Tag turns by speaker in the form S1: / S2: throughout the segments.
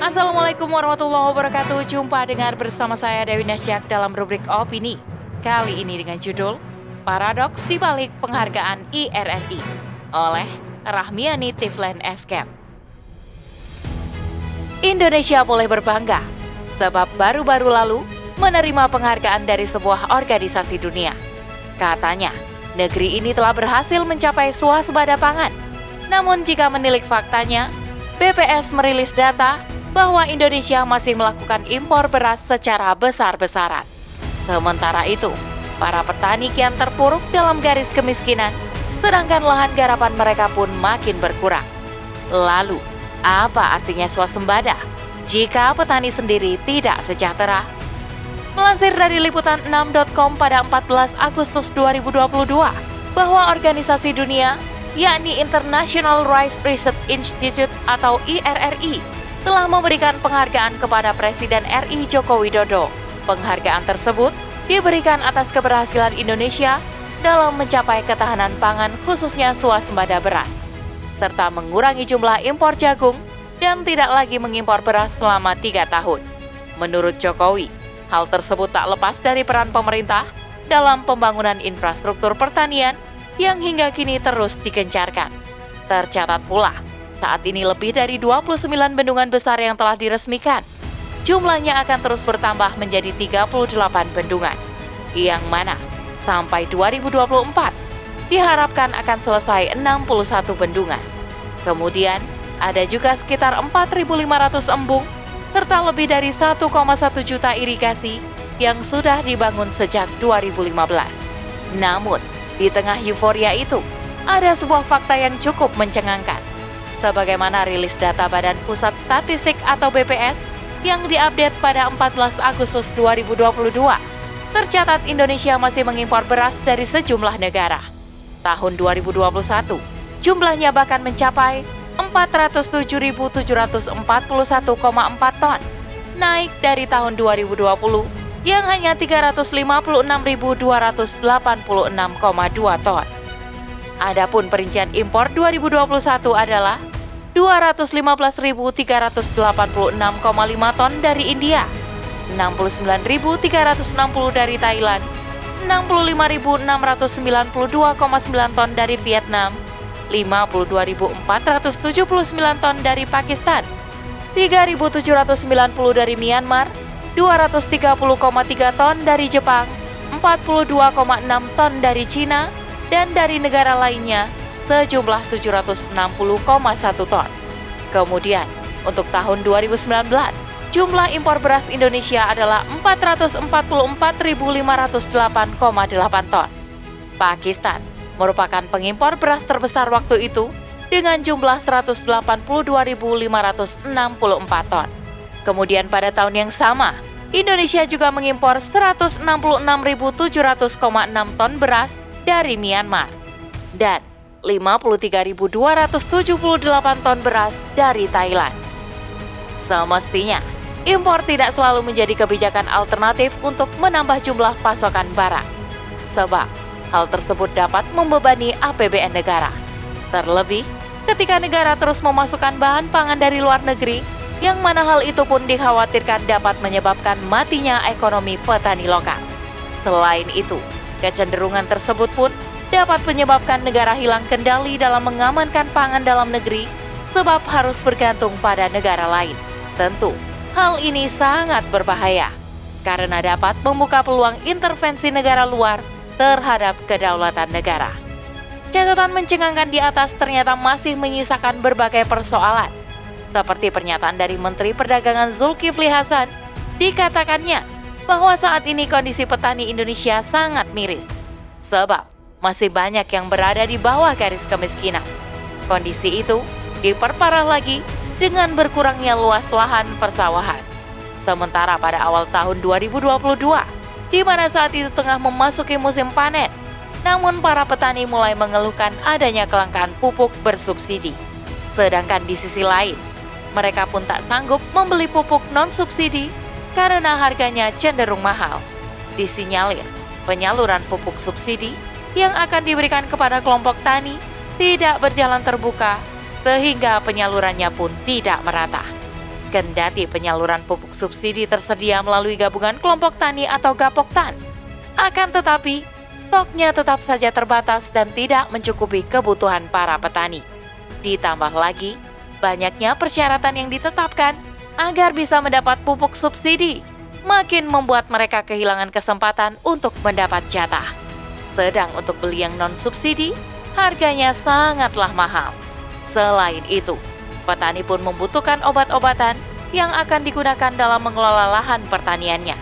S1: Assalamualaikum warahmatullahi wabarakatuh. Jumpa dengar bersama saya Dewi Nasjak dalam rubrik opini. Kali ini dengan judul Paradoks di balik penghargaan IRRI oleh Rahmiani Tiflen Escape. Indonesia boleh berbangga sebab baru-baru lalu menerima penghargaan dari sebuah organisasi dunia. Katanya, negeri ini telah berhasil mencapai swasembada pangan. Namun jika menilik faktanya, BPS merilis data bahwa Indonesia masih melakukan impor beras secara besar-besaran. Sementara itu, para petani kian terpuruk dalam garis kemiskinan, sedangkan lahan garapan mereka pun makin berkurang. Lalu, apa artinya swasembada jika petani sendiri tidak sejahtera? Melansir dari liputan 6.com pada 14 Agustus 2022 bahwa organisasi dunia yakni International Rice Research Institute atau IRRI telah memberikan penghargaan kepada Presiden RI Joko Widodo. Penghargaan tersebut diberikan atas keberhasilan Indonesia dalam mencapai ketahanan pangan khususnya swasembada beras serta mengurangi jumlah impor jagung dan tidak lagi mengimpor beras selama tiga tahun. Menurut Jokowi, hal tersebut tak lepas dari peran pemerintah dalam pembangunan infrastruktur pertanian yang hingga kini terus digencarkan. Tercatat pula, saat ini lebih dari 29 bendungan besar yang telah diresmikan. Jumlahnya akan terus bertambah menjadi 38 bendungan, yang mana sampai 2024 diharapkan akan selesai 61 bendungan. Kemudian, ada juga sekitar 4.500 embung serta lebih dari 1,1 juta irigasi yang sudah dibangun sejak 2015. Namun, di tengah euforia itu, ada sebuah fakta yang cukup mencengangkan. Sebagaimana rilis data Badan Pusat Statistik atau BPS yang diupdate pada 14 Agustus 2022, tercatat Indonesia masih mengimpor beras dari sejumlah negara tahun 2021, jumlahnya bahkan mencapai 407.741,4 ton, naik dari tahun 2020 yang hanya 356.286,2 ton. Adapun perincian impor 2021 adalah 215.386,5 ton dari India, 69.360 dari Thailand, 65.692,9 ton dari Vietnam, 52.479 ton dari Pakistan, 3.790 dari Myanmar, 230,3 ton dari Jepang, 42,6 ton dari Cina, dan dari negara lainnya sejumlah 760,1 ton. Kemudian, untuk tahun 2019, jumlah impor beras Indonesia adalah 444.508,8 ton. Pakistan merupakan pengimpor beras terbesar waktu itu dengan jumlah 182.564 ton. Kemudian pada tahun yang sama, Indonesia juga mengimpor 166.700,6 ton beras dari Myanmar dan 53.278 ton beras dari Thailand. Semestinya, impor tidak selalu menjadi kebijakan alternatif untuk menambah jumlah pasokan barang. Sebab, hal tersebut dapat membebani APBN negara. Terlebih, ketika negara terus memasukkan bahan pangan dari luar negeri, yang mana hal itu pun dikhawatirkan dapat menyebabkan matinya ekonomi petani lokal. Selain itu, kecenderungan tersebut pun dapat menyebabkan negara hilang kendali dalam mengamankan pangan dalam negeri sebab harus bergantung pada negara lain. Tentu, Hal ini sangat berbahaya karena dapat membuka peluang intervensi negara luar terhadap kedaulatan negara. Catatan mencengangkan di atas ternyata masih menyisakan berbagai persoalan. Seperti pernyataan dari Menteri Perdagangan Zulkifli Hasan, dikatakannya bahwa saat ini kondisi petani Indonesia sangat miris. Sebab masih banyak yang berada di bawah garis kemiskinan. Kondisi itu diperparah lagi dengan berkurangnya luas lahan persawahan. Sementara pada awal tahun 2022, di mana saat itu tengah memasuki musim panen, namun para petani mulai mengeluhkan adanya kelangkaan pupuk bersubsidi. Sedangkan di sisi lain, mereka pun tak sanggup membeli pupuk non-subsidi karena harganya cenderung mahal. Disinyalir, penyaluran pupuk subsidi yang akan diberikan kepada kelompok tani tidak berjalan terbuka sehingga penyalurannya pun tidak merata. Kendati penyaluran pupuk subsidi tersedia melalui gabungan kelompok tani atau Gapoktan, akan tetapi stoknya tetap saja terbatas dan tidak mencukupi kebutuhan para petani. Ditambah lagi, banyaknya persyaratan yang ditetapkan agar bisa mendapat pupuk subsidi, makin membuat mereka kehilangan kesempatan untuk mendapat jatah. Sedang untuk beli yang non-subsidi, harganya sangatlah mahal. Selain itu, petani pun membutuhkan obat-obatan yang akan digunakan dalam mengelola lahan pertaniannya.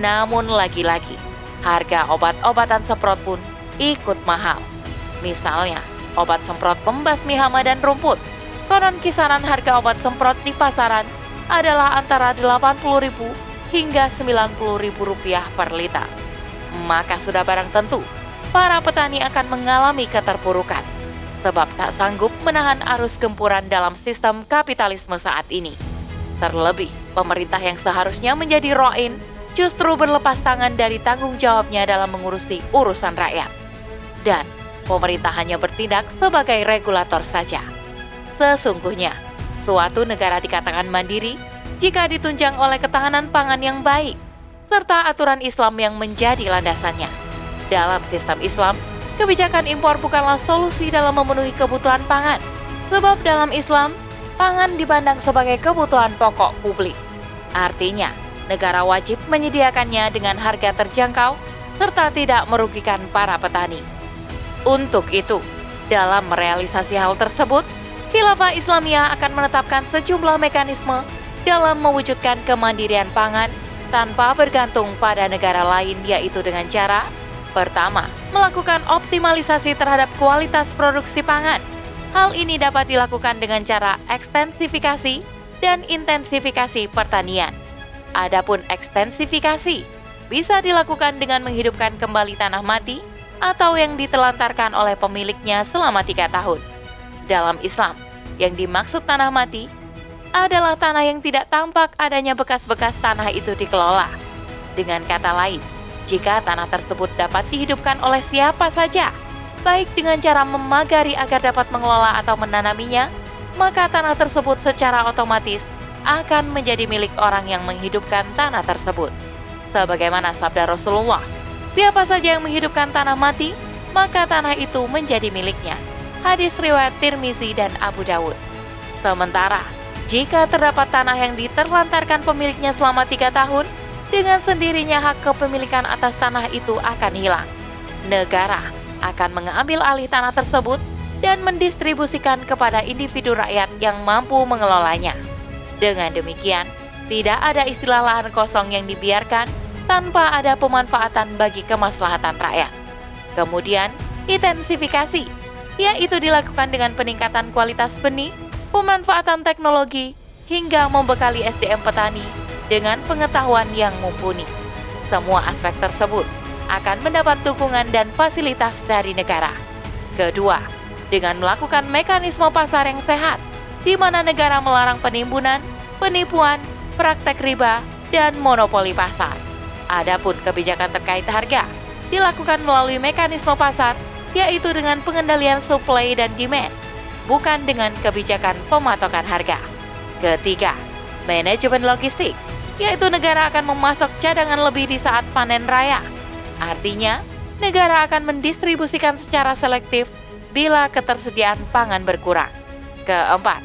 S1: Namun lagi-lagi, harga obat-obatan semprot pun ikut mahal. Misalnya, obat semprot pembasmi hama dan rumput. Konon kisaran harga obat semprot di pasaran adalah antara 80.000 hingga 90.000 rupiah per liter. Maka sudah barang tentu, para petani akan mengalami keterpurukan sebab tak sanggup menahan arus gempuran dalam sistem kapitalisme saat ini. Terlebih, pemerintah yang seharusnya menjadi roin justru berlepas tangan dari tanggung jawabnya dalam mengurusi urusan rakyat. Dan pemerintah hanya bertindak sebagai regulator saja. Sesungguhnya, suatu negara dikatakan mandiri jika ditunjang oleh ketahanan pangan yang baik, serta aturan Islam yang menjadi landasannya. Dalam sistem Islam, kebijakan impor bukanlah solusi dalam memenuhi kebutuhan pangan. Sebab dalam Islam, pangan dipandang sebagai kebutuhan pokok publik. Artinya, negara wajib menyediakannya dengan harga terjangkau serta tidak merugikan para petani. Untuk itu, dalam merealisasi hal tersebut, Khilafah Islamiyah akan menetapkan sejumlah mekanisme dalam mewujudkan kemandirian pangan tanpa bergantung pada negara lain yaitu dengan cara Pertama, melakukan optimalisasi terhadap kualitas produksi pangan. Hal ini dapat dilakukan dengan cara ekstensifikasi dan intensifikasi pertanian. Adapun ekstensifikasi bisa dilakukan dengan menghidupkan kembali tanah mati atau yang ditelantarkan oleh pemiliknya selama tiga tahun. Dalam Islam, yang dimaksud tanah mati adalah tanah yang tidak tampak adanya bekas-bekas tanah itu dikelola. Dengan kata lain, jika tanah tersebut dapat dihidupkan oleh siapa saja, baik dengan cara memagari agar dapat mengelola atau menanaminya, maka tanah tersebut secara otomatis akan menjadi milik orang yang menghidupkan tanah tersebut. Sebagaimana sabda Rasulullah, siapa saja yang menghidupkan tanah mati, maka tanah itu menjadi miliknya. Hadis riwayat Tirmizi dan Abu Dawud. Sementara, jika terdapat tanah yang diterlantarkan pemiliknya selama tiga tahun, dengan sendirinya hak kepemilikan atas tanah itu akan hilang. Negara akan mengambil alih tanah tersebut dan mendistribusikan kepada individu rakyat yang mampu mengelolanya. Dengan demikian, tidak ada istilah lahan kosong yang dibiarkan tanpa ada pemanfaatan bagi kemaslahatan rakyat. Kemudian, intensifikasi, yaitu dilakukan dengan peningkatan kualitas benih, pemanfaatan teknologi, hingga membekali SDM petani dengan pengetahuan yang mumpuni. Semua aspek tersebut akan mendapat dukungan dan fasilitas dari negara. Kedua, dengan melakukan mekanisme pasar yang sehat, di mana negara melarang penimbunan, penipuan, praktek riba, dan monopoli pasar. Adapun kebijakan terkait harga dilakukan melalui mekanisme pasar, yaitu dengan pengendalian supply dan demand, bukan dengan kebijakan pematokan harga. Ketiga, manajemen logistik yaitu negara akan memasok cadangan lebih di saat panen raya. Artinya, negara akan mendistribusikan secara selektif bila ketersediaan pangan berkurang. Keempat,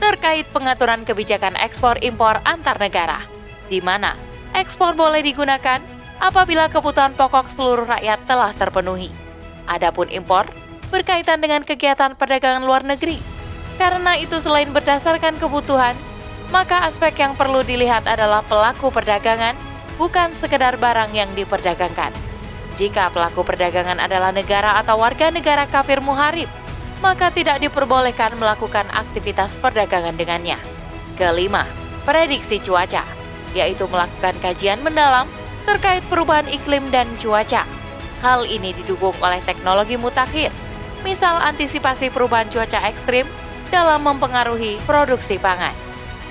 S1: terkait pengaturan kebijakan ekspor-impor antar negara, di mana ekspor boleh digunakan apabila kebutuhan pokok seluruh rakyat telah terpenuhi. Adapun impor berkaitan dengan kegiatan perdagangan luar negeri. Karena itu selain berdasarkan kebutuhan, maka aspek yang perlu dilihat adalah pelaku perdagangan, bukan sekedar barang yang diperdagangkan. Jika pelaku perdagangan adalah negara atau warga negara kafir muharib, maka tidak diperbolehkan melakukan aktivitas perdagangan dengannya. Kelima, prediksi cuaca, yaitu melakukan kajian mendalam terkait perubahan iklim dan cuaca. Hal ini didukung oleh teknologi mutakhir, misal antisipasi perubahan cuaca ekstrim dalam mempengaruhi produksi pangan.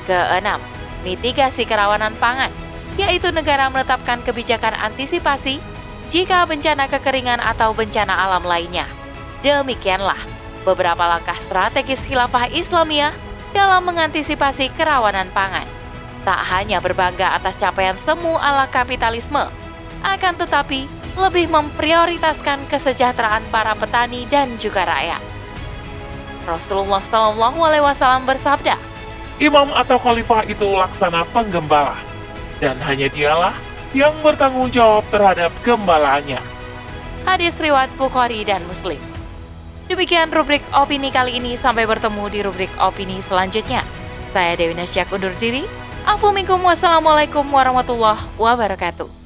S1: Keenam, mitigasi kerawanan pangan, yaitu negara menetapkan kebijakan antisipasi jika bencana kekeringan atau bencana alam lainnya. Demikianlah beberapa langkah strategis khilafah Islamiyah dalam mengantisipasi kerawanan pangan. Tak hanya berbangga atas capaian semu ala kapitalisme, akan tetapi lebih memprioritaskan kesejahteraan para petani dan juga rakyat. Rasulullah Shallallahu Alaihi Wasallam bersabda,
S2: Imam atau khalifah itu laksana penggembala, dan hanya dialah yang bertanggung jawab terhadap gembalaannya.
S1: Hadis riwayat Bukhari dan Muslim. Demikian rubrik opini kali ini, sampai bertemu di rubrik opini selanjutnya. Saya Dewi Nasyak undur diri. Afu minkum wassalamualaikum warahmatullahi wabarakatuh.